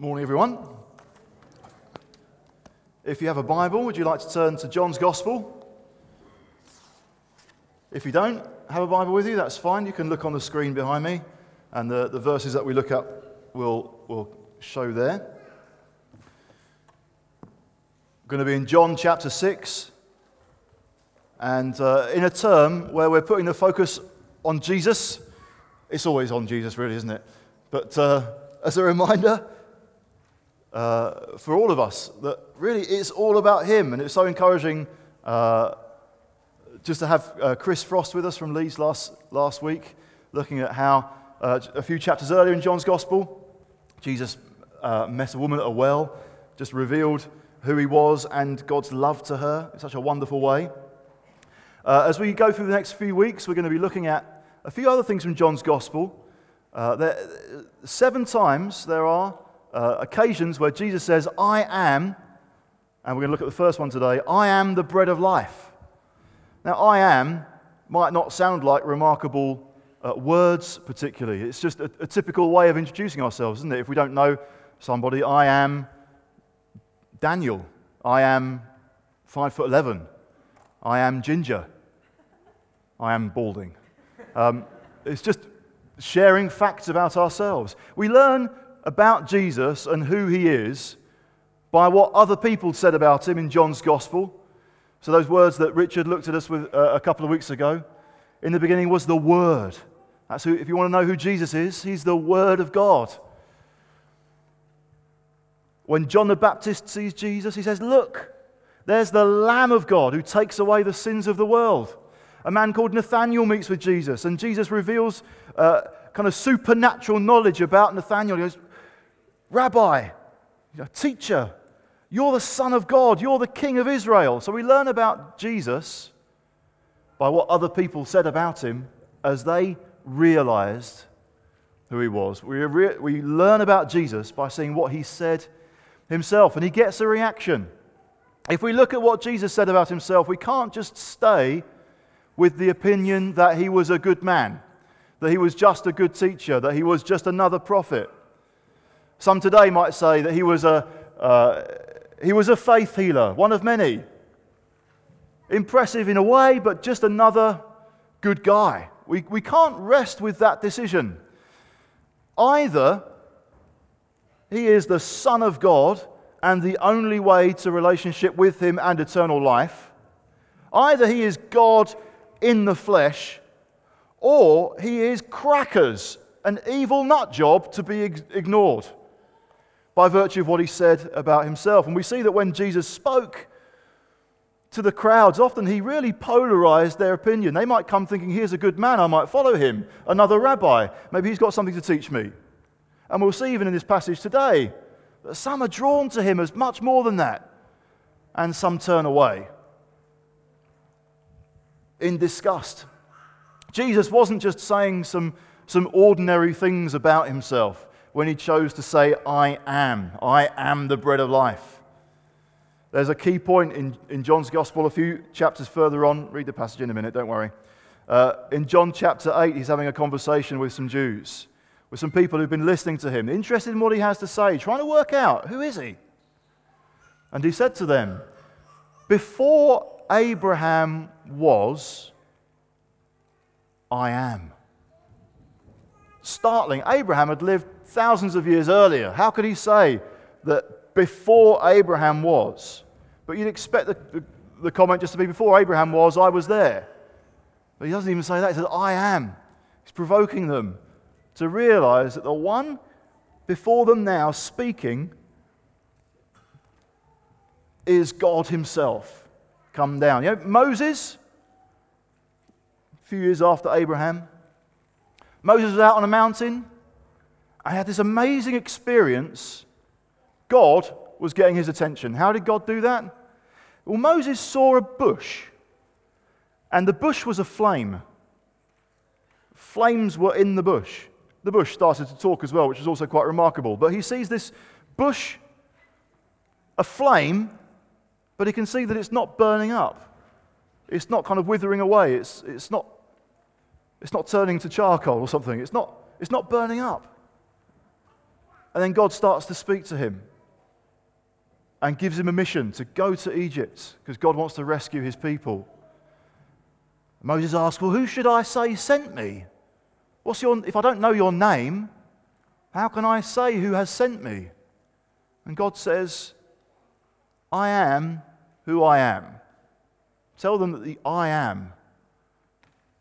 Morning, everyone. If you have a Bible, would you like to turn to John's Gospel? If you don't have a Bible with you, that's fine. You can look on the screen behind me, and the, the verses that we look at will, will show there. We're going to be in John chapter 6, and uh, in a term where we're putting the focus on Jesus. It's always on Jesus, really, isn't it? But uh, as a reminder, uh, for all of us that really it's all about Him. And it's so encouraging uh, just to have uh, Chris Frost with us from Leeds last, last week, looking at how uh, a few chapters earlier in John's Gospel, Jesus uh, met a woman at a well, just revealed who He was and God's love to her in such a wonderful way. Uh, as we go through the next few weeks, we're going to be looking at a few other things from John's Gospel. There, seven times there are uh, occasions where Jesus says, I am, and we're going to look at the first one today, I am the bread of life. Now, I am might not sound like remarkable uh, words, particularly. It's just a, a typical way of introducing ourselves, isn't it? If we don't know somebody, I am Daniel. I am five foot eleven. I am ginger. I am balding. Um, it's just sharing facts about ourselves. We learn about Jesus and who he is by what other people said about him in John's gospel. So, those words that Richard looked at us with uh, a couple of weeks ago. In the beginning was the Word. That's who, if you want to know who Jesus is, he's the Word of God. When John the Baptist sees Jesus, he says, Look, there's the Lamb of God who takes away the sins of the world. A man called Nathanael meets with Jesus, and Jesus reveals uh, kind of supernatural knowledge about Nathanael. He goes, Rabbi, teacher, you're the Son of God, you're the King of Israel. So we learn about Jesus by what other people said about him as they realized who he was. We, re- we learn about Jesus by seeing what he said himself, and he gets a reaction. If we look at what Jesus said about himself, we can't just stay with the opinion that he was a good man, that he was just a good teacher, that he was just another prophet. Some today might say that he was a, uh, he was a faith healer, one of many. Impressive in a way, but just another good guy. We, we can't rest with that decision. Either he is the Son of God and the only way to relationship with him and eternal life. Either he is God in the flesh, or he is crackers, an evil nut job to be ignored by virtue of what he said about himself. And we see that when Jesus spoke to the crowds, often he really polarized their opinion. They might come thinking, here's a good man, I might follow him. Another rabbi, maybe he's got something to teach me. And we'll see even in this passage today that some are drawn to him as much more than that, and some turn away in disgust. Jesus wasn't just saying some, some ordinary things about himself when he chose to say, I am. I am the bread of life. There's a key point in, in John's Gospel a few chapters further on. Read the passage in a minute, don't worry. Uh, in John chapter 8, he's having a conversation with some Jews, with some people who've been listening to him, interested in what he has to say, trying to work out who is he? And he said to them, Before Abraham was, I am. Startling. Abraham had lived thousands of years earlier. How could he say that before Abraham was? But you'd expect the, the, the comment just to be before Abraham was, I was there. But he doesn't even say that. He says, I am. He's provoking them to realize that the one before them now speaking is God Himself come down. You know, Moses, a few years after Abraham, Moses was out on a mountain I had this amazing experience. God was getting his attention. How did God do that? Well, Moses saw a bush, and the bush was aflame. Flames were in the bush. The bush started to talk as well, which is also quite remarkable. But he sees this bush aflame, but he can see that it's not burning up. It's not kind of withering away. It's, it's, not, it's not turning to charcoal or something. It's not, it's not burning up. And then God starts to speak to him and gives him a mission to go to Egypt because God wants to rescue his people. Moses asks, Well, who should I say sent me? What's your, if I don't know your name, how can I say who has sent me? And God says, I am who I am. Tell them that the I am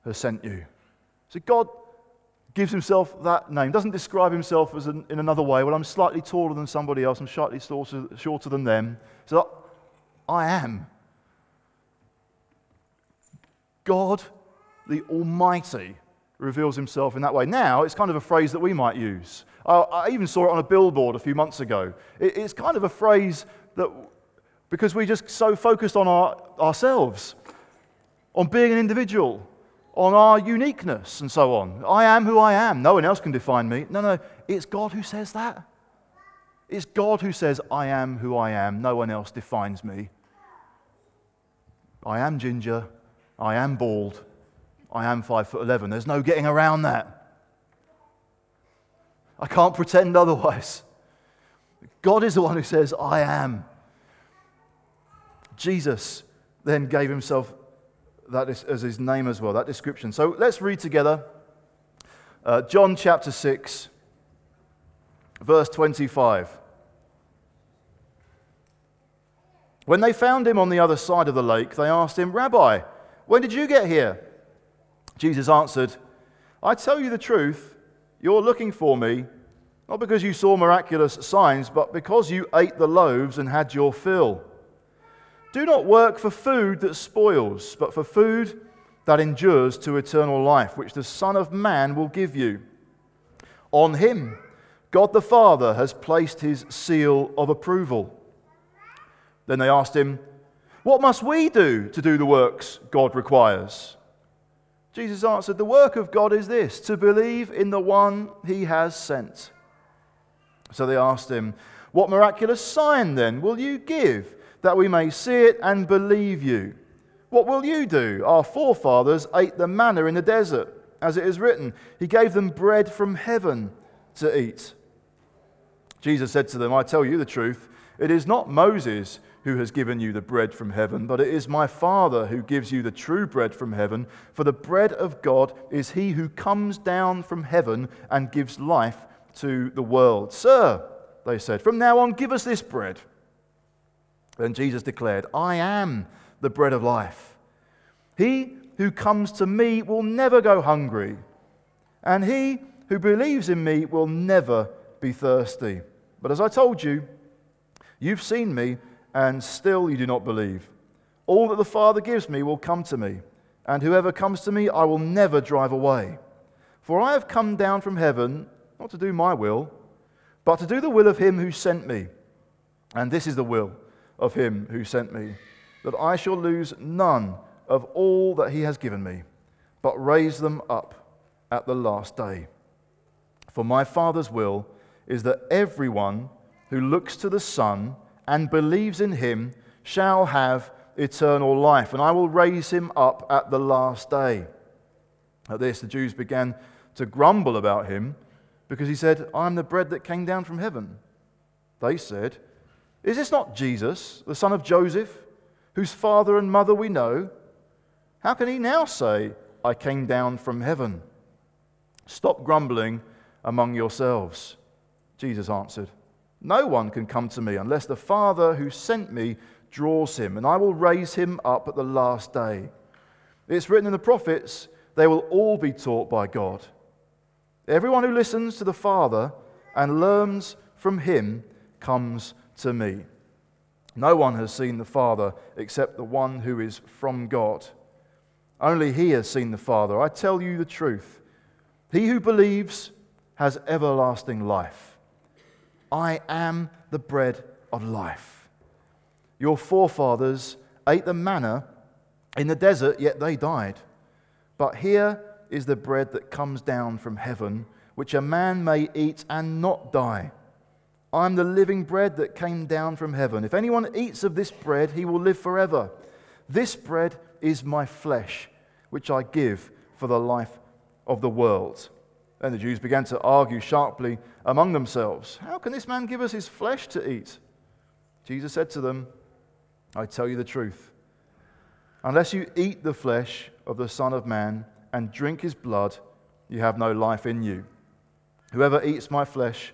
has sent you. So God gives himself that name, doesn't describe himself as an, in another way. Well, I'm slightly taller than somebody else, I'm slightly shorter, shorter than them. So I am. God, the Almighty, reveals himself in that way. Now, it's kind of a phrase that we might use. I even saw it on a billboard a few months ago. it's kind of a phrase that, because we're just so focused on our, ourselves, on being an individual, on our uniqueness and so on. I am who I am. No one else can define me. No, no, it's God who says that. It's God who says, I am who I am. No one else defines me. I am ginger. I am bald. I am five foot eleven. There's no getting around that. I can't pretend otherwise. God is the one who says, I am. Jesus then gave himself that is, as his name as well, that description. So let's read together uh, John chapter 6, verse 25. When they found him on the other side of the lake, they asked him, Rabbi, when did you get here? Jesus answered, I tell you the truth, you're looking for me, not because you saw miraculous signs, but because you ate the loaves and had your fill. Do not work for food that spoils, but for food that endures to eternal life, which the Son of Man will give you. On him, God the Father has placed his seal of approval. Then they asked him, What must we do to do the works God requires? Jesus answered, The work of God is this, to believe in the one he has sent. So they asked him, What miraculous sign then will you give? That we may see it and believe you. What will you do? Our forefathers ate the manna in the desert, as it is written, He gave them bread from heaven to eat. Jesus said to them, I tell you the truth, it is not Moses who has given you the bread from heaven, but it is my Father who gives you the true bread from heaven. For the bread of God is he who comes down from heaven and gives life to the world. Sir, they said, from now on, give us this bread. Then Jesus declared, I am the bread of life. He who comes to me will never go hungry, and he who believes in me will never be thirsty. But as I told you, you've seen me, and still you do not believe. All that the Father gives me will come to me, and whoever comes to me I will never drive away. For I have come down from heaven not to do my will, but to do the will of him who sent me. And this is the will of him who sent me, that I shall lose none of all that he has given me, but raise them up at the last day. For my Father's will is that everyone who looks to the Son and believes in him shall have eternal life, and I will raise him up at the last day. At this, the Jews began to grumble about him because he said, I am the bread that came down from heaven. They said, is this not Jesus, the son of Joseph, whose father and mother we know? How can he now say, I came down from heaven? Stop grumbling among yourselves. Jesus answered, No one can come to me unless the Father who sent me draws him, and I will raise him up at the last day. It's written in the prophets, they will all be taught by God. Everyone who listens to the Father and learns from him comes to me. No one has seen the Father except the one who is from God. Only he has seen the Father. I tell you the truth. He who believes has everlasting life. I am the bread of life. Your forefathers ate the manna in the desert, yet they died. But here is the bread that comes down from heaven, which a man may eat and not die. I'm the living bread that came down from heaven. If anyone eats of this bread, he will live forever. This bread is my flesh, which I give for the life of the world. Then the Jews began to argue sharply among themselves How can this man give us his flesh to eat? Jesus said to them, I tell you the truth. Unless you eat the flesh of the Son of Man and drink his blood, you have no life in you. Whoever eats my flesh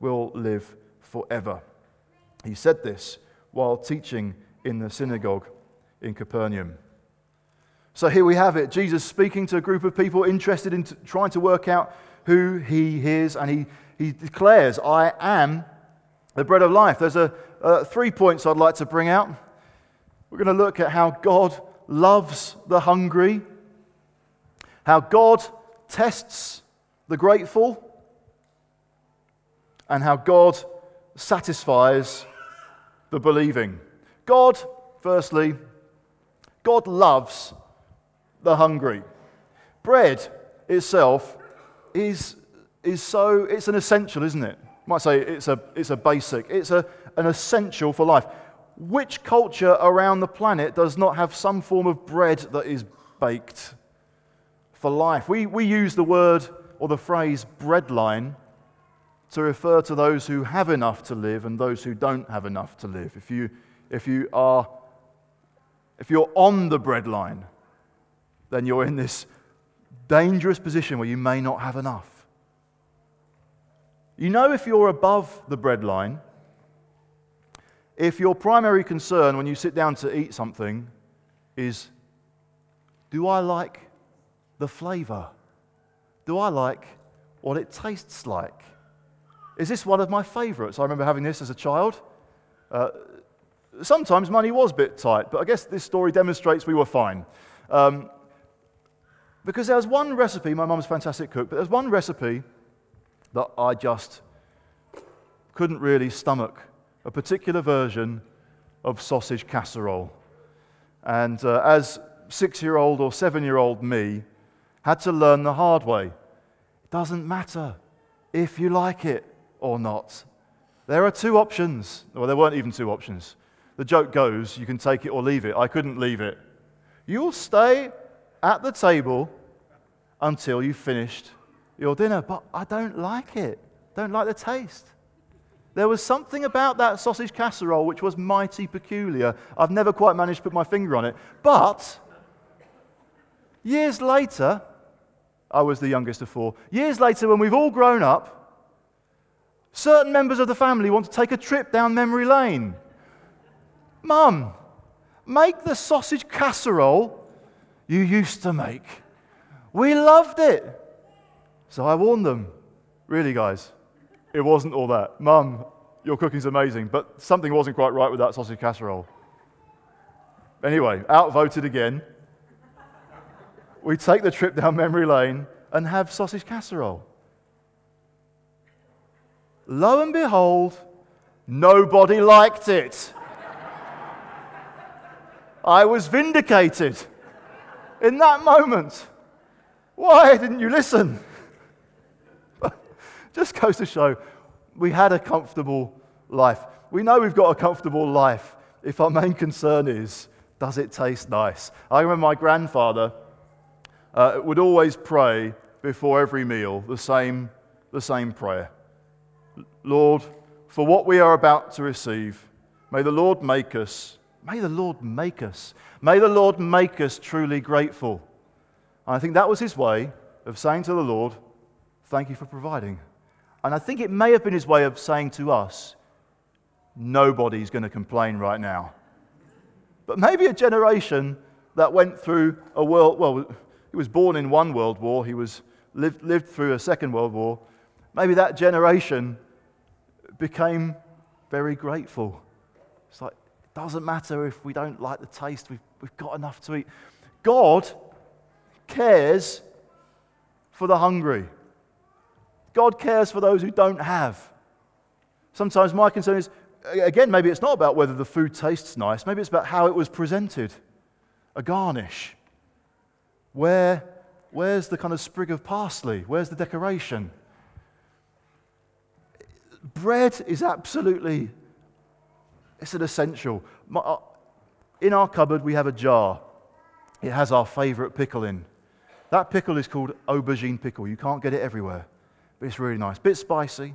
will live forever. He said this while teaching in the synagogue in Capernaum. So here we have it Jesus speaking to a group of people interested in t- trying to work out who he is, and he, he declares, I am the bread of life. There's a, three points I'd like to bring out. We're going to look at how God loves the hungry, how God tests the grateful, and how God satisfies the believing. God, firstly, God loves the hungry. Bread itself is, is so, it's an essential, isn't it? You might say it's a, it's a basic, it's a, an essential for life. Which culture around the planet does not have some form of bread that is baked for life? We, we use the word or the phrase breadline to refer to those who have enough to live and those who don't have enough to live. If you, if you are if you're on the breadline, then you're in this dangerous position where you may not have enough. You know, if you're above the breadline, if your primary concern when you sit down to eat something is, do I like the flavor? Do I like what it tastes like? Is this one of my favorites? I remember having this as a child. Uh, sometimes money was a bit tight, but I guess this story demonstrates we were fine. Um, because there was one recipe, my mum's fantastic cook, but there's one recipe that I just couldn't really stomach a particular version of sausage casserole. And uh, as six year old or seven year old me had to learn the hard way it doesn't matter if you like it or not. There are two options. Well, there weren't even two options. The joke goes, you can take it or leave it. I couldn't leave it. You'll stay at the table until you've finished your dinner, but I don't like it. Don't like the taste. There was something about that sausage casserole which was mighty peculiar. I've never quite managed to put my finger on it. But years later, I was the youngest of four. Years later, when we've all grown up, certain members of the family want to take a trip down memory lane. Mum, make the sausage casserole you used to make. We loved it. So I warned them. Really, guys, it wasn't all that. Mum, your cooking's amazing, but something wasn't quite right with that sausage casserole. Anyway, outvoted again. We take the trip down memory lane and have sausage casserole. Lo and behold, nobody liked it. I was vindicated in that moment. Why didn't you listen? Just goes to show we had a comfortable life. We know we've got a comfortable life if our main concern is does it taste nice? I remember my grandfather uh, would always pray before every meal the same, the same prayer Lord, for what we are about to receive, may the Lord make us May the Lord make us. May the Lord make us truly grateful. And I think that was his way of saying to the Lord, Thank you for providing. And I think it may have been his way of saying to us, Nobody's going to complain right now. But maybe a generation that went through a world, well, he was born in one world war, he was lived, lived through a second world war. Maybe that generation became very grateful. It's like, it doesn't matter if we don't like the taste, we've, we've got enough to eat. God cares for the hungry. God cares for those who don't have. Sometimes my concern is, again, maybe it's not about whether the food tastes nice, maybe it's about how it was presented a garnish. Where, where's the kind of sprig of parsley? Where's the decoration? Bread is absolutely, it's an essential. Uh, in our cupboard, we have a jar. It has our favorite pickle in. That pickle is called aubergine pickle. You can't get it everywhere, but it's really nice. Bit spicy.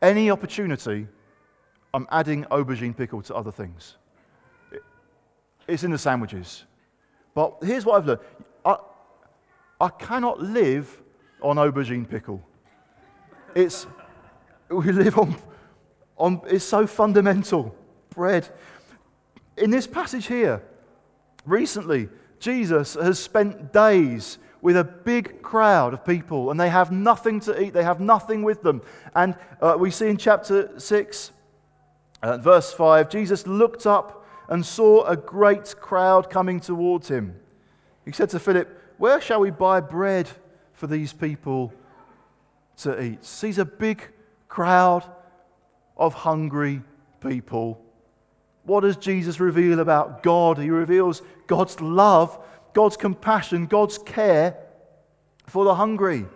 Any opportunity, I'm adding aubergine pickle to other things. It's in the sandwiches. But here's what I've learned I, I cannot live on aubergine pickle. It's, we live on, on, it's so fundamental. Bread. In this passage here, recently, Jesus has spent days with a big crowd of people, and they have nothing to eat, they have nothing with them. And uh, we see in chapter 6, uh, verse 5, Jesus looked up and saw a great crowd coming towards him. He said to Philip, Where shall we buy bread for these people to eat? Sees a big crowd of hungry people. What does Jesus reveal about God? He reveals God's love, God's compassion, God's care for the hungry.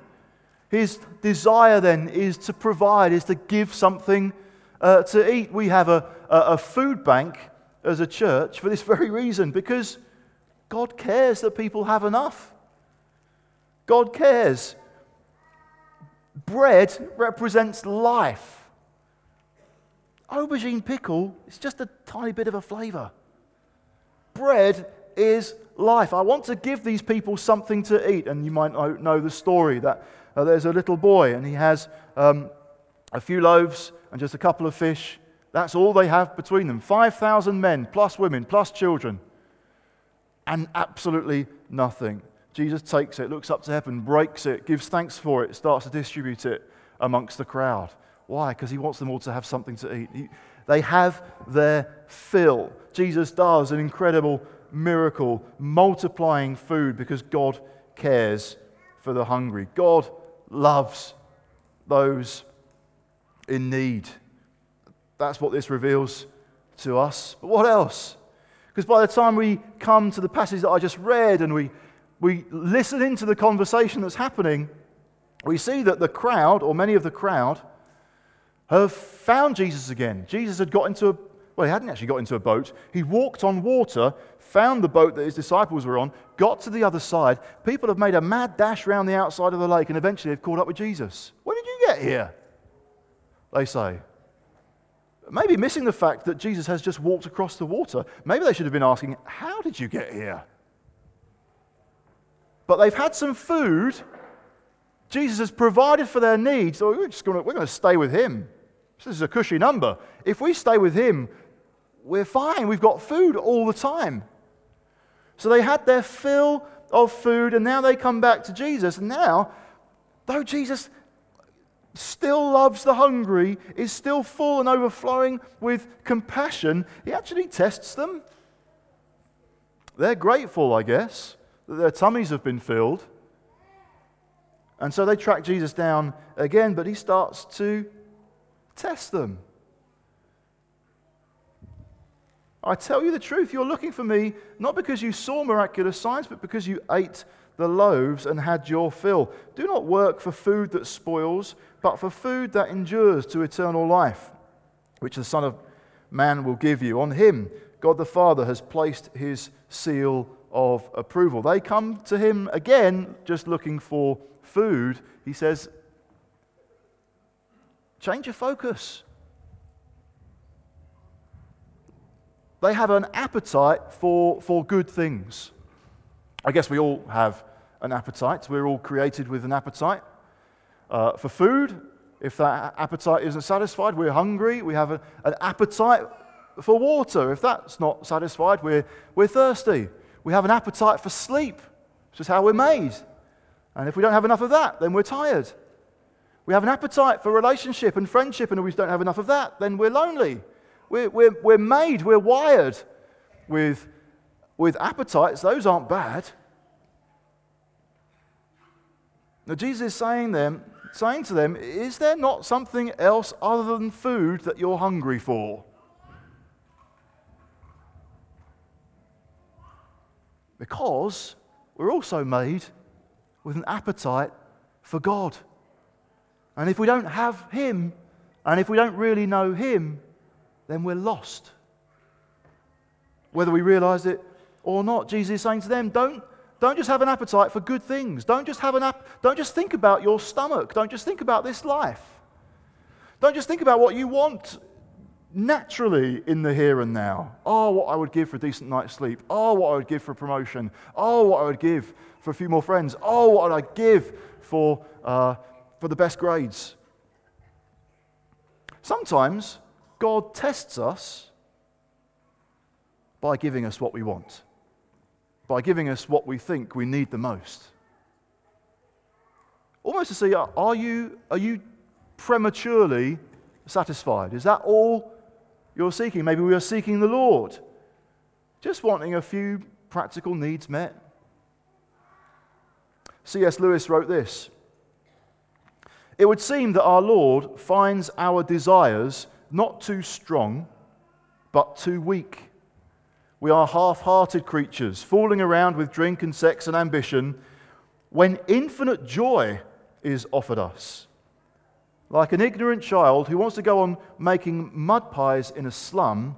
His desire then is to provide, is to give something uh, to eat. We have a, a, a food bank as a church for this very reason, because God cares that people have enough. God cares. Bread represents life. Aubergine pickle is just a tiny bit of a flavor. Bread is life. I want to give these people something to eat. And you might know the story that uh, there's a little boy and he has um, a few loaves and just a couple of fish that's all they have between them 5,000 men, plus women, plus children, and absolutely nothing. Jesus takes it, looks up to heaven, breaks it, gives thanks for it, starts to distribute it amongst the crowd. Why? Because he wants them all to have something to eat. He, they have their fill. Jesus does an incredible miracle, multiplying food because God cares for the hungry. God loves those in need. That's what this reveals to us. But what else? Because by the time we come to the passage that I just read and we, we listen into the conversation that's happening, we see that the crowd, or many of the crowd, have found Jesus again. Jesus had got into a, well, he hadn't actually got into a boat. He walked on water, found the boat that his disciples were on, got to the other side. People have made a mad dash around the outside of the lake and eventually have caught up with Jesus. When did you get here? They say maybe missing the fact that Jesus has just walked across the water. Maybe they should have been asking, How did you get here? But they've had some food. Jesus has provided for their needs. So we're just going to, we're going to stay with him. This is a cushy number. If we stay with him, we're fine. We've got food all the time. So they had their fill of food, and now they come back to Jesus. And now, though Jesus still loves the hungry, is still full and overflowing with compassion, he actually tests them. They're grateful, I guess, that their tummies have been filled. And so they track Jesus down again, but he starts to test them. I tell you the truth, you're looking for me not because you saw miraculous signs, but because you ate the loaves and had your fill. Do not work for food that spoils, but for food that endures to eternal life, which the Son of Man will give you. On him, God the Father has placed his seal of approval. They come to him again just looking for food. He says, Change your focus. They have an appetite for, for good things. I guess we all have an appetite. We're all created with an appetite uh, for food. If that appetite isn't satisfied, we're hungry. We have a, an appetite for water. If that's not satisfied, we're, we're thirsty. We have an appetite for sleep. It's just how we're made. And if we don't have enough of that, then we're tired. We have an appetite for relationship and friendship, and if we don't have enough of that, then we're lonely. We're, we're, we're made, we're wired with, with appetites. Those aren't bad. Now, Jesus is saying them, saying to them, Is there not something else other than food that you're hungry for? Because we're also made with an appetite for God. And if we don't have Him, and if we don't really know Him, then we're lost. Whether we realize it or not, Jesus is saying to them, don't, don't just have an appetite for good things. Don't just, have an ap- don't just think about your stomach. Don't just think about this life. Don't just think about what you want naturally in the here and now. Oh, what I would give for a decent night's sleep. Oh, what I would give for a promotion. Oh, what I would give for a few more friends. Oh, what I'd give for, uh, for the best grades. Sometimes God tests us by giving us what we want, by giving us what we think we need the most. Almost to see, are you, are you prematurely satisfied? Is that all you're seeking? Maybe we are seeking the Lord, just wanting a few practical needs met. C.S. Lewis wrote this It would seem that our Lord finds our desires not too strong, but too weak. We are half hearted creatures, fooling around with drink and sex and ambition, when infinite joy is offered us. Like an ignorant child who wants to go on making mud pies in a slum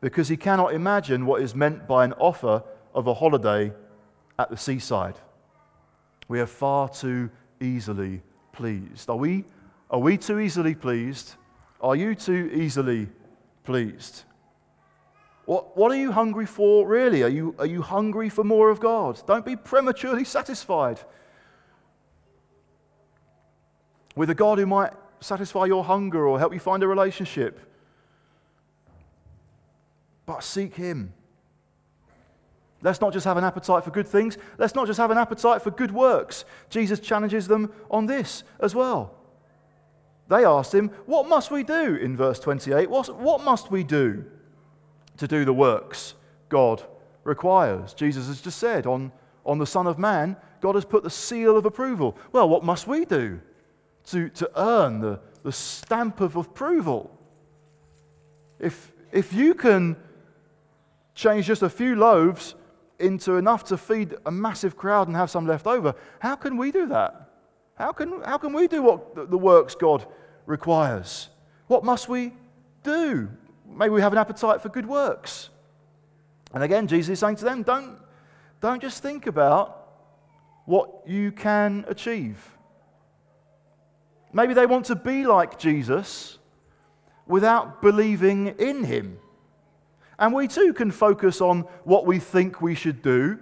because he cannot imagine what is meant by an offer of a holiday at the seaside. We are far too easily pleased. Are we, are we too easily pleased? Are you too easily pleased? What, what are you hungry for, really? Are you, are you hungry for more of God? Don't be prematurely satisfied with a God who might satisfy your hunger or help you find a relationship. But seek Him. Let's not just have an appetite for good things. Let's not just have an appetite for good works. Jesus challenges them on this as well. They asked him, What must we do? in verse 28. What, must we do to do the works God requires? Jesus has just said, on, on the Son of Man, God has put the seal of approval. Well, what must we do to, to earn the, the stamp of approval? If, if you can change just a few loaves into enough to feed a massive crowd and have some left over, how can we do that? How can, how can we do what the works God requires? What must we do? Maybe we have an appetite for good works. And again, Jesus is saying to them, don't, don't just think about what you can achieve. Maybe they want to be like Jesus without believing in him. And we too can focus on what we think we should do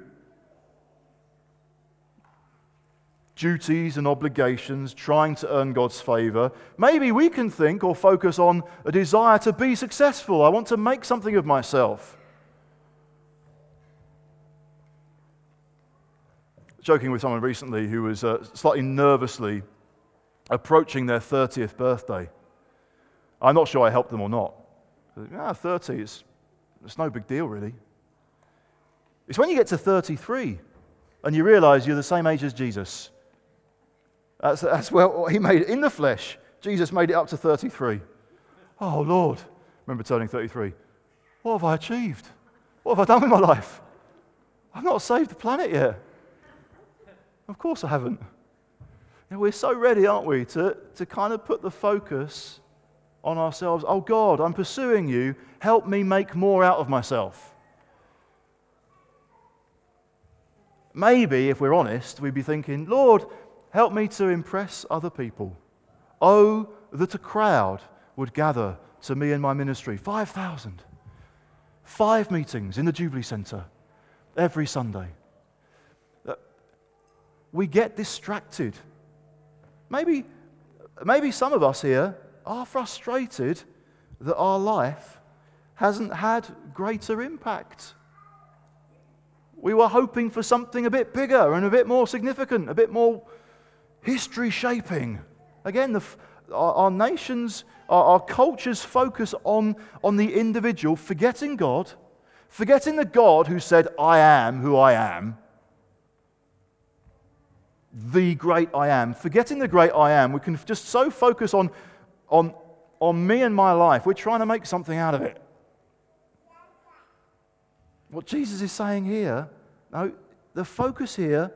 duties and obligations, trying to earn God's favor. Maybe we can think or focus on a desire to be successful. I want to make something of myself. Joking with someone recently who was uh, slightly nervously approaching their 30th birthday. I'm not sure I helped them or not. Ah, 30 is it's no big deal, really. It's when you get to 33 and you realize you're the same age as Jesus that's, that's well, he made it in the flesh. Jesus made it up to 33. Oh, Lord. Remember turning 33. What have I achieved? What have I done with my life? I've not saved the planet yet. Of course I haven't. We're so ready, aren't we, to, to kind of put the focus on ourselves. Oh, God, I'm pursuing you. Help me make more out of myself. Maybe, if we're honest, we'd be thinking, Lord, Help me to impress other people. Oh, that a crowd would gather to me in my ministry 5,000. Five meetings in the Jubilee Centre every Sunday. Uh, we get distracted. Maybe, maybe some of us here are frustrated that our life hasn't had greater impact. We were hoping for something a bit bigger and a bit more significant, a bit more history shaping. Again, the, our, our, nations, our, our cultures focus on, on the individual, forgetting God, forgetting the God who said, I am who I am. The great I am. Forgetting the great I am, we can just so focus on, on, on me and my life, we're trying to make something out of it. What Jesus is saying here, no, the focus here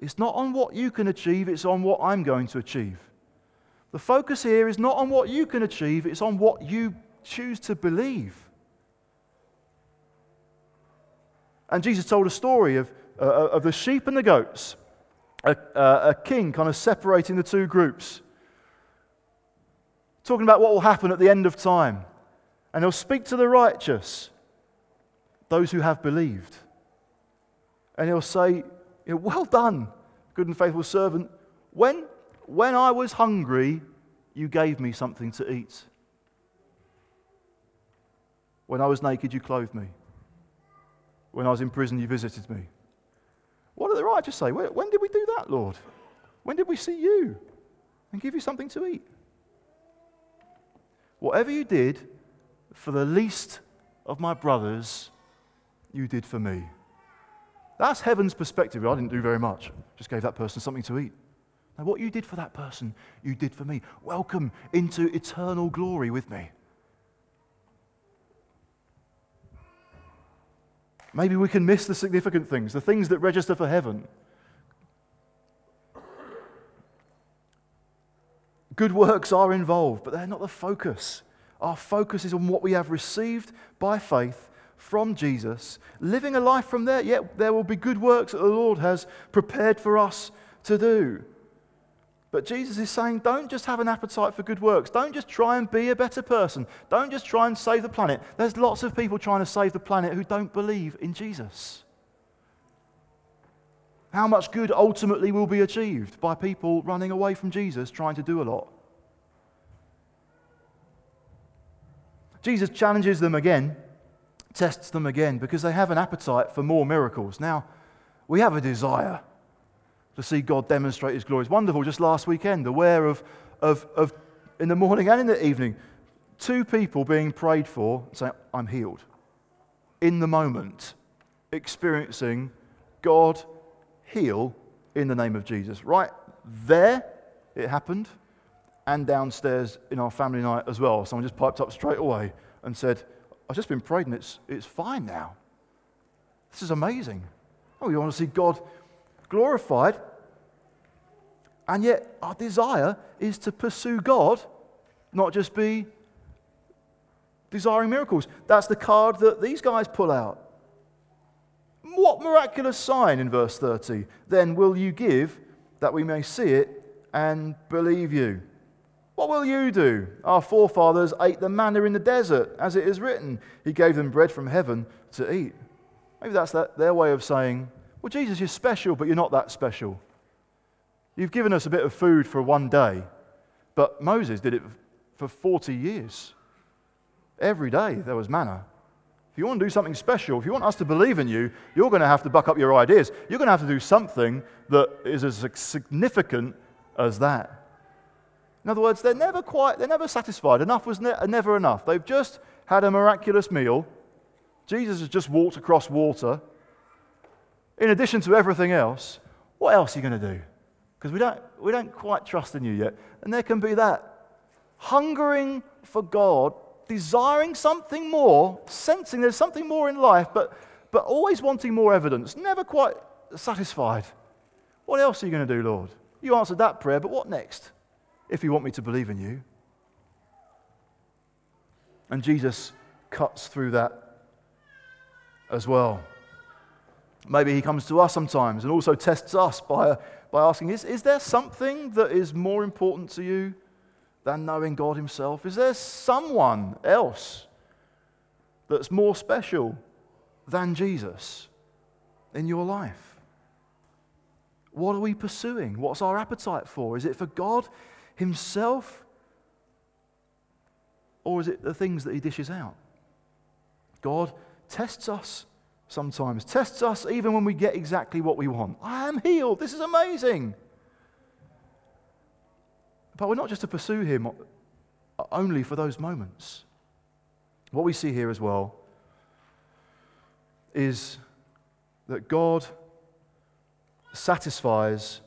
is not on what you can achieve, it's on what I'm going to achieve. The focus here is not on what you can achieve, it's on what you choose to believe. And Jesus told a story of, uh, of the sheep and the goats, a, uh, a king kind of separating the two groups, talking about what will happen at the end of time. And he'll speak to the righteous, those who have believed. And he'll say, Well done, good and faithful servant. When when I was hungry, you gave me something to eat. When I was naked, you clothed me. When I was in prison, you visited me. What did the righteous say? When did we do that, Lord? When did we see you and give you something to eat? Whatever you did for the least of my brothers, you did for me. That's heaven's perspective. I didn't do very much, just gave that person something to eat. Now, what you did for that person, you did for me. Welcome into eternal glory with me. Maybe we can miss the significant things, the things that register for heaven. Good works are involved, but they're not the focus. Our focus is on what we have received by faith from Jesus, living a life from there. Yet there will be good works that the Lord has prepared for us to do. But Jesus is saying, don't just have an appetite for good works. Don't just try and be a better person. Don't just try and save the planet. There's lots of people trying to save the planet who don't believe in Jesus. How much good ultimately will be achieved by people running away from Jesus trying to do a lot? Jesus challenges them again, tests them again, because they have an appetite for more miracles. Now, we have a desire to see God demonstrate his glory. It's wonderful. Just last weekend, aware of, of, of in the morning and in the evening, two people being prayed for saying, I'm healed. In the moment, experiencing God heal in the name of Jesus. Right there, it happened. And downstairs in our family night as well. Someone just piped up straight away and said, I've just been prayed and it's, it's fine now. This is amazing. Oh, you want to see God glorified. And yet, our desire is to pursue God, not just be desiring miracles. That's the card that these guys pull out. What miraculous sign in verse 30 then will you give that we may see it and believe you? What will you do? Our forefathers ate the manna in the desert, as it is written. He gave them bread from heaven to eat. Maybe that's that, their way of saying, well, Jesus, you're special, but you're not that special. You've given us a bit of food for one day, but Moses did it for 40 years. Every day there was manna. If you want to do something special, if you want us to believe in you, you're going to have to buck up your ideas. You're going to have to do something that is as significant as that. In other words, they're never quite, they're never satisfied. Enough was ne- never enough. They've just had a miraculous meal. Jesus has just walked across water in addition to everything else, what else are you going to do? Because we don't, we don't quite trust in you yet. And there can be that hungering for God, desiring something more, sensing there's something more in life, but, but always wanting more evidence, never quite satisfied. What else are you going to do, Lord? You answered that prayer, but what next? If you want me to believe in you. And Jesus cuts through that as well. Maybe he comes to us sometimes and also tests us by, by asking, is, is there something that is more important to you than knowing God himself? Is there someone else that's more special than Jesus in your life? What are we pursuing? What's our appetite for? Is it for God himself? Or is it the things that he dishes out? God tests us sometimes, tests us even when we get exactly what we want. I am healed. This is amazing. But we're not just to pursue Him only for those moments. What we see here as well is that God satisfies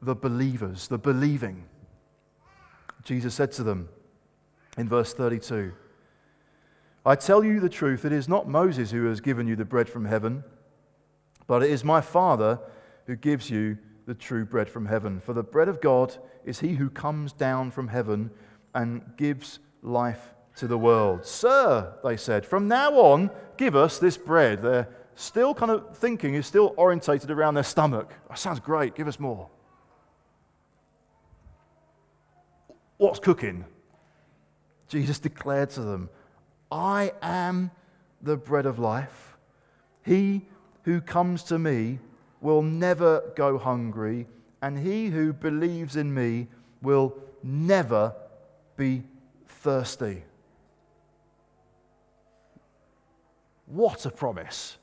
the believers, the believing. Jesus said to them in verse 32 I tell you the truth, it is not Moses who has given you the bread from heaven, but it is my Father who gives you the true bread from heaven. For the bread of God is he who comes down from heaven and gives life to the world. Sir, they said, from now on, give us this bread. They're still kind of thinking, is still orientated around their stomach. That sounds great, give us more. What's cooking? Jesus declared to them, I am the bread of life. He who comes to me will never go hungry, and he who believes in me will never be thirsty. What a promise!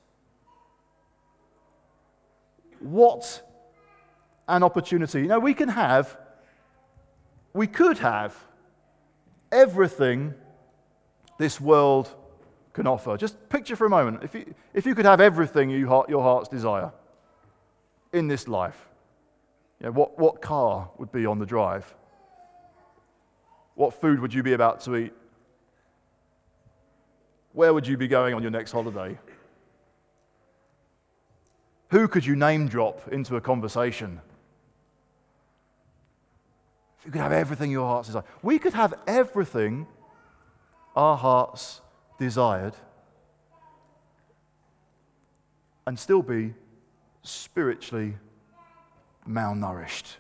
What an opportunity. You know, we can have, we could have everything this world can offer. Just picture for a moment if you, if you could have everything you, your heart's desire in this life, you know, what, what car would be on the drive? What food would you be about to eat? Where would you be going on your next holiday? Who could you name drop into a conversation? If you could have everything your heart's desire. We could have everything our hearts desired and still be spiritually malnourished.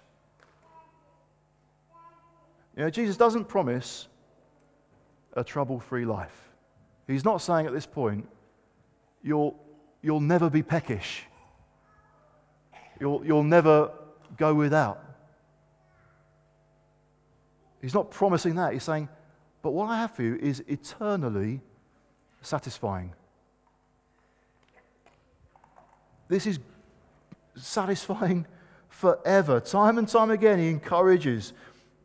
You know, Jesus doesn't promise a trouble free life. He's not saying at this point, you'll, you'll never be peckish, you'll, you'll never go without. He's not promising that. He's saying, but what I have for you is eternally satisfying. This is satisfying forever. Time and time again, he encourages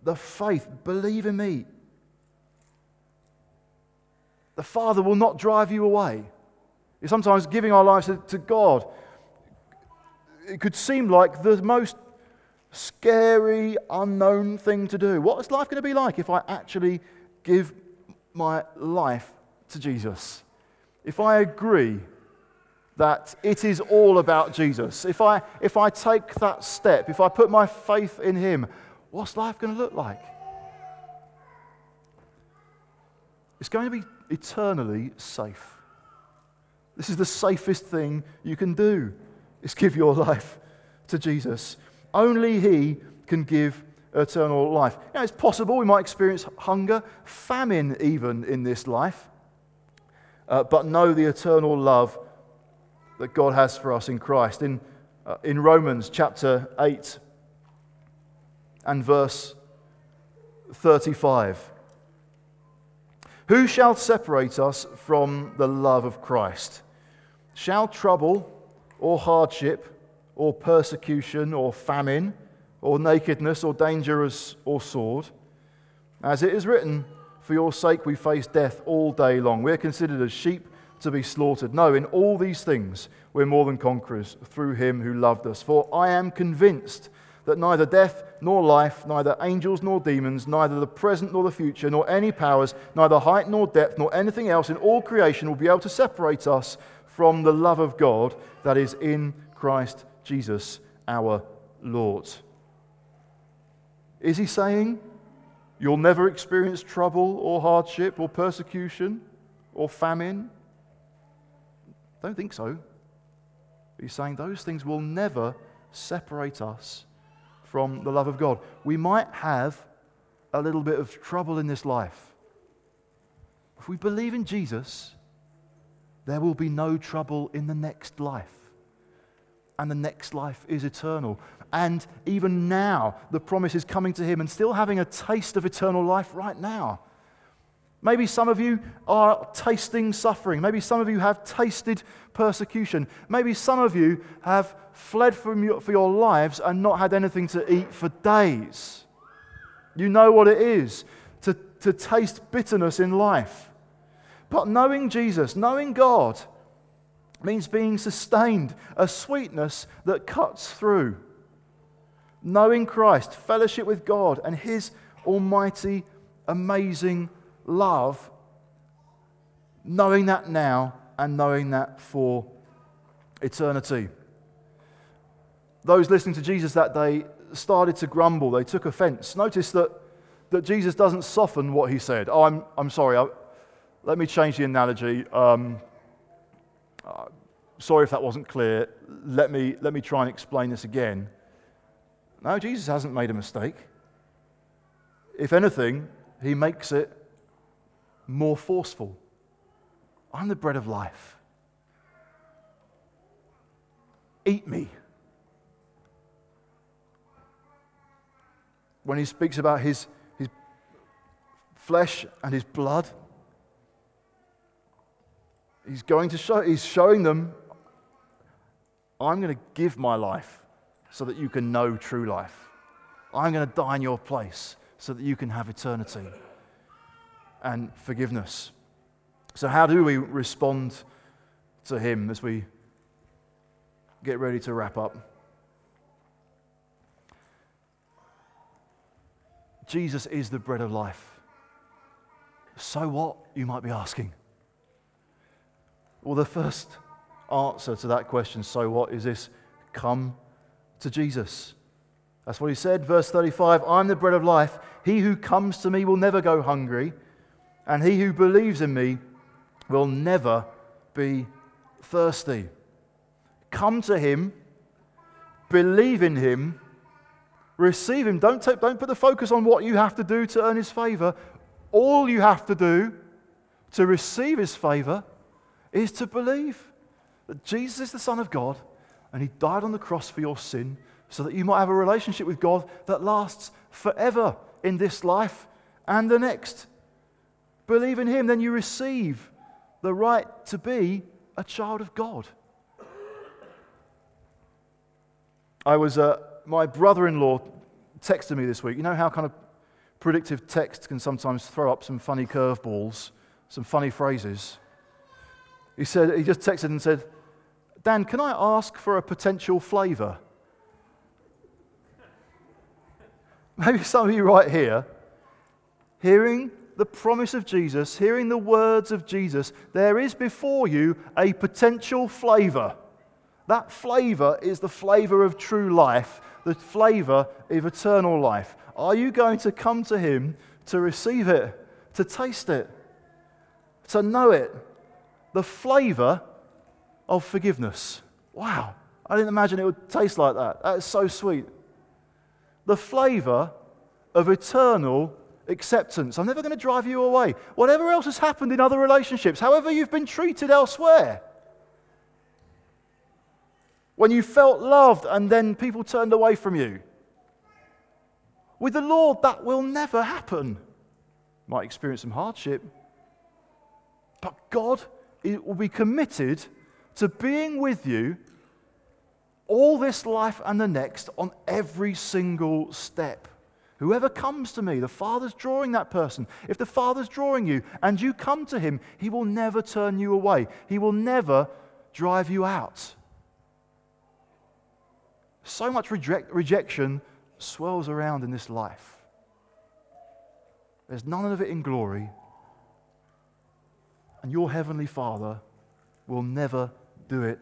the faith. Believe in me. The Father will not drive you away. Sometimes giving our lives to God. It could seem like the most scary, unknown thing to do. What is life going to be like if I actually give my life to Jesus? If I agree that it is all about Jesus, if I, if I take that step, if I put my faith in Him, what's life going to look like? It's going to be eternally safe. This is the safest thing you can do, is give your life to Jesus. Only He can give eternal life. Now, it's possible we might experience hunger, famine even in this life, uh, but know the eternal love that God has for us in Christ. In, uh, in Romans chapter 8 and verse 35. Who shall separate us from the love of Christ? Shall trouble or hardship or persecution or famine or nakedness or danger or sword? As it is written, For your sake we face death all day long. We are considered as sheep to be slaughtered. No, in all these things we're more than conquerors through him who loved us. For I am convinced that neither death nor life, neither angels nor demons, neither the present nor the future, nor any powers, neither height nor depth, nor anything else in all creation will be able to separate us from the love of God that is in Christ Jesus our Lord. Is he saying you'll never experience trouble or hardship or persecution or famine? Don't think so. He's saying those things will never separate us from the love of God. We might have a little bit of trouble in this life. If we believe in Jesus, there will be no trouble in the next life. And the next life is eternal. And even now, the promise is coming to him and still having a taste of eternal life right now. Maybe some of you are tasting suffering. Maybe some of you have tasted persecution. Maybe some of you have fled from your, for your lives and not had anything to eat for days. You know what it is to, to taste bitterness in life. But knowing Jesus, knowing God, means being sustained, a sweetness that cuts through. Knowing Christ, fellowship with God, and His almighty, amazing love, knowing that now and knowing that for eternity. Those listening to Jesus that day started to grumble, they took offense. Notice that, that Jesus doesn't soften what he said. Oh, I'm, I'm sorry, I, let me change the analogy. Um, uh, sorry if that wasn't clear. Let me, let me try and explain this again. No, Jesus hasn't made a mistake. If anything, he makes it more forceful. I'm the bread of life. Eat me. When he speaks about his, his flesh and his blood, he's going to show, he's showing them, I'm going to give my life so that you can know true life. I'm going to die in your place so that you can have eternity and forgiveness. So, how do we respond to Him as we get ready to wrap up? Jesus is the bread of life. So what, you might be asking? Well, the first answer to that question, so what, is this come to Jesus. That's what he said, verse 35 I'm the bread of life. He who comes to me will never go hungry, and he who believes in me will never be thirsty. Come to him, believe in him, receive him. Don't, take, don't put the focus on what you have to do to earn his favor. All you have to do to receive his favor is to believe that Jesus is the Son of God and he died on the cross for your sin so that you might have a relationship with God that lasts forever in this life and the next. Believe in him, then you receive the right to be a child of God. I was, uh, my brother in law texted me this week. You know how kind of predictive text can sometimes throw up some funny curveballs, some funny phrases? He said, he just texted and said, Dan, can I ask for a potential flavour? Maybe some of you right here, hearing the promise of Jesus, hearing the words of Jesus, there is before you a potential flavour. That flavour is the flavour of true life, the flavour of eternal life. Are you going to come to Him to receive it, to taste it, to know it? The flavour of forgiveness. Wow, I didn't imagine it would taste like that. That is so sweet. The flavor of eternal acceptance. I'm never going to drive you away. Whatever else has happened in other relationships, however you've been treated elsewhere. When you felt loved and then people turned away from you. With the Lord, that will never happen. Might experience some hardship. But God will be committed to being with you all this life and the next on every single step. Whoever comes to me, the Father's drawing that person. If the Father's drawing you and you come to Him, He will never turn you away, He will never drive you out. So much reject, rejection swirls around in this life. There's none of it in glory. And your Heavenly Father will never do it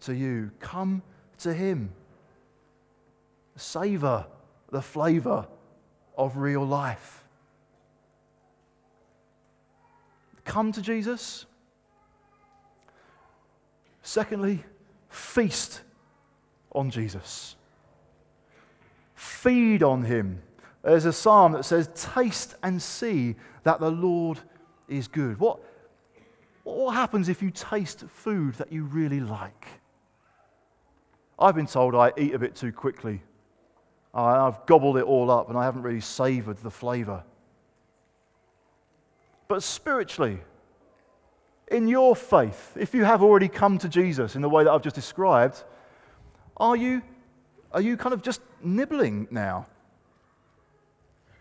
to you. Come to Him. Savor the flavor of real life. Come to Jesus. Secondly, feast on Jesus. Feed on Him. There's a psalm that says, Taste and see that the Lord is good. What, what happens if you taste food that you really like? I've been told I eat a bit too quickly. I've gobbled it all up and I haven't really savored the flavor. But spiritually, in your faith, if you have already come to Jesus in the way that I've just described, are you, are you kind of just nibbling now?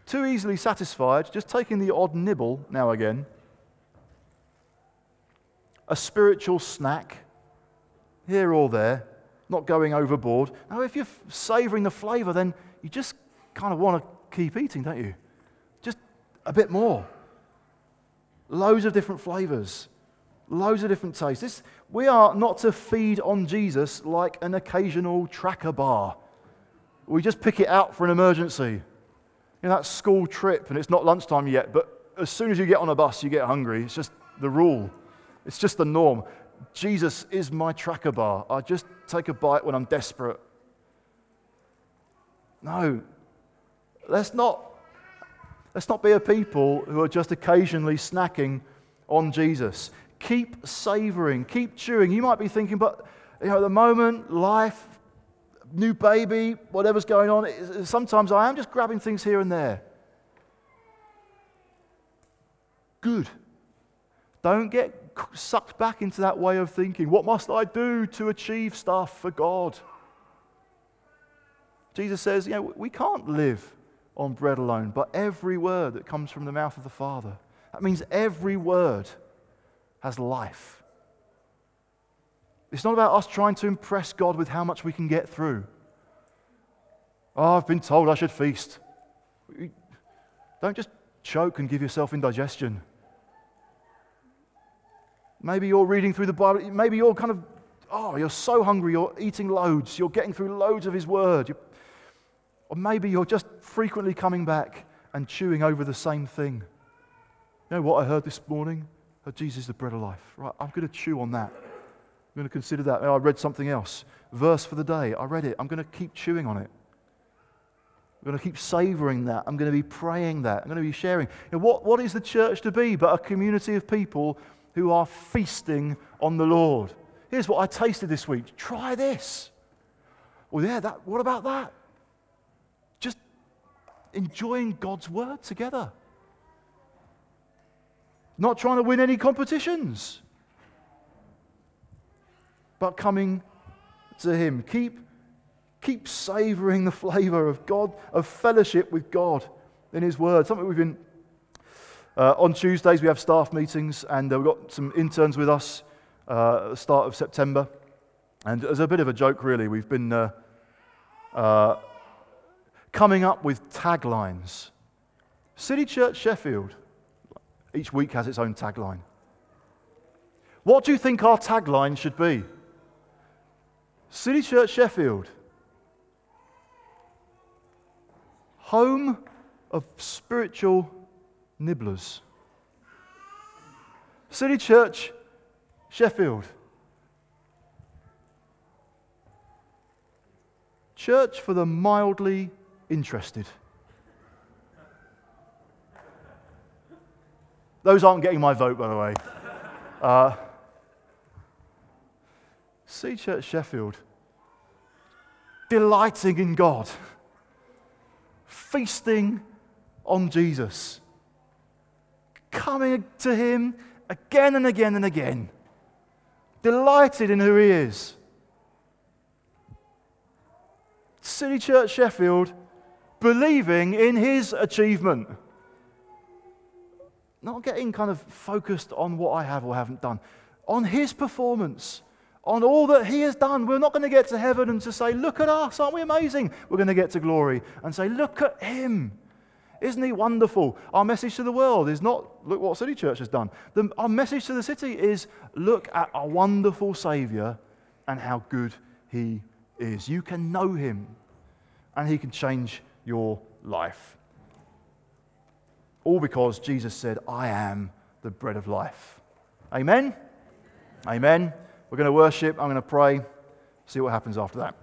Too easily satisfied, just taking the odd nibble now again? A spiritual snack here or there, not going overboard. Now, if you're savoring the flavor, then you just kind of want to keep eating, don't you? Just a bit more. Loads of different flavors, loads of different tastes. This, we are not to feed on Jesus like an occasional tracker bar. We just pick it out for an emergency. You know, that school trip, and it's not lunchtime yet, but as soon as you get on a bus, you get hungry. It's just the rule, it's just the norm. Jesus is my tracker bar. I just take a bite when I'm desperate. No, let's not, let's not be a people who are just occasionally snacking on Jesus. Keep savoring, keep chewing. You might be thinking, but you know, at the moment, life, new baby, whatever's going on, sometimes I am just grabbing things here and there. Good. Don't get sucked back into that way of thinking. What must I do to achieve stuff for God? Jesus says, you know, we can't live on bread alone, but every word that comes from the mouth of the Father. That means every word has life. It's not about us trying to impress God with how much we can get through. Oh, I've been told I should feast. Don't just choke and give yourself indigestion. Maybe you're reading through the Bible. Maybe you're kind of, oh, you're so hungry, you're eating loads, you're getting through loads of His Word. You're, or maybe you're just frequently coming back and chewing over the same thing. You know what I heard this morning? Heard Jesus is the bread of life. Right, I'm going to chew on that. I'm going to consider that. I read something else. Verse for the day. I read it. I'm going to keep chewing on it. I'm going to keep savoring that. I'm going to be praying that. I'm going to be sharing. You know, what, what is the church to be but a community of people who are feasting on the Lord. Here's what I tasted this week. Try this. Well, yeah, that, what about that? Just enjoying God's word together. Not trying to win any competitions, but coming to Him. Keep, keep savoring the flavor of God, of fellowship with God in His word. Something we've been uh, on Tuesdays, we have staff meetings, and uh, we've got some interns with us uh, at the start of September. And as a bit of a joke, really, we've been uh, uh, coming up with taglines. City Church Sheffield, each week has its own tagline. What do you think our tagline should be? City Church Sheffield, home of spiritual nibblers. City Church, Sheffield. Church for the mildly interested. Those aren't getting my vote, by the way. Uh, City Church Sheffield, delighting in God, feasting on Jesus coming to Him again and again and again, delighted in who He is. City Church Sheffield believing in His achievement. Not getting kind of focused on what I have or haven't done, on His performance on all that He has done. We're not going to get to heaven and to say, Look at us, aren't we amazing? We're going to get to glory and say, Look at Him. Isn't he wonderful? Our message to the world is not, look what City Church has done. The, our message to the city is, look at our wonderful Savior and how good he is. You can know him and he can change your life. All because Jesus said, I am the bread of life. Amen? Amen. We're going to worship. I'm going to pray. See what happens after that.